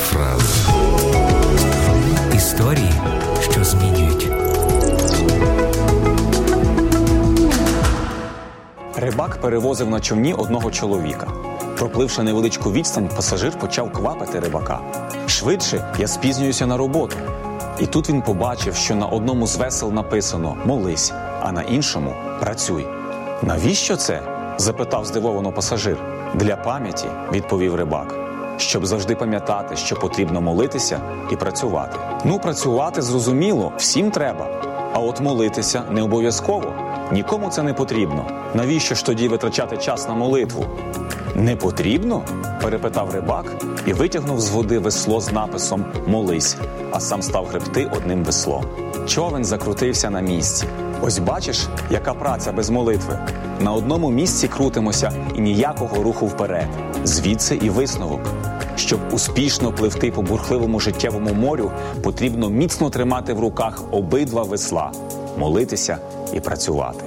фраза. Історії, що змінюють. Рибак перевозив на човні одного чоловіка. Пропливши невеличку відстань, пасажир почав квапити рибака. Швидше я спізнююся на роботу. І тут він побачив, що на одному з весел написано Молись, а на іншому працюй. Навіщо це? запитав здивовано пасажир. Для пам'яті, відповів рибак, щоб завжди пам'ятати, що потрібно молитися і працювати. Ну, працювати зрозуміло, всім треба. А от молитися не обов'язково. Нікому це не потрібно. Навіщо ж тоді витрачати час на молитву? Не потрібно? перепитав рибак і витягнув з води весло з написом Молись, а сам став гребти одним веслом. Човен закрутився на місці. Ось бачиш, яка праця без молитви. На одному місці крутимося і ніякого руху вперед. Звідси і висновок. Щоб успішно пливти по бурхливому життєвому морю, потрібно міцно тримати в руках обидва весла, молитися і працювати.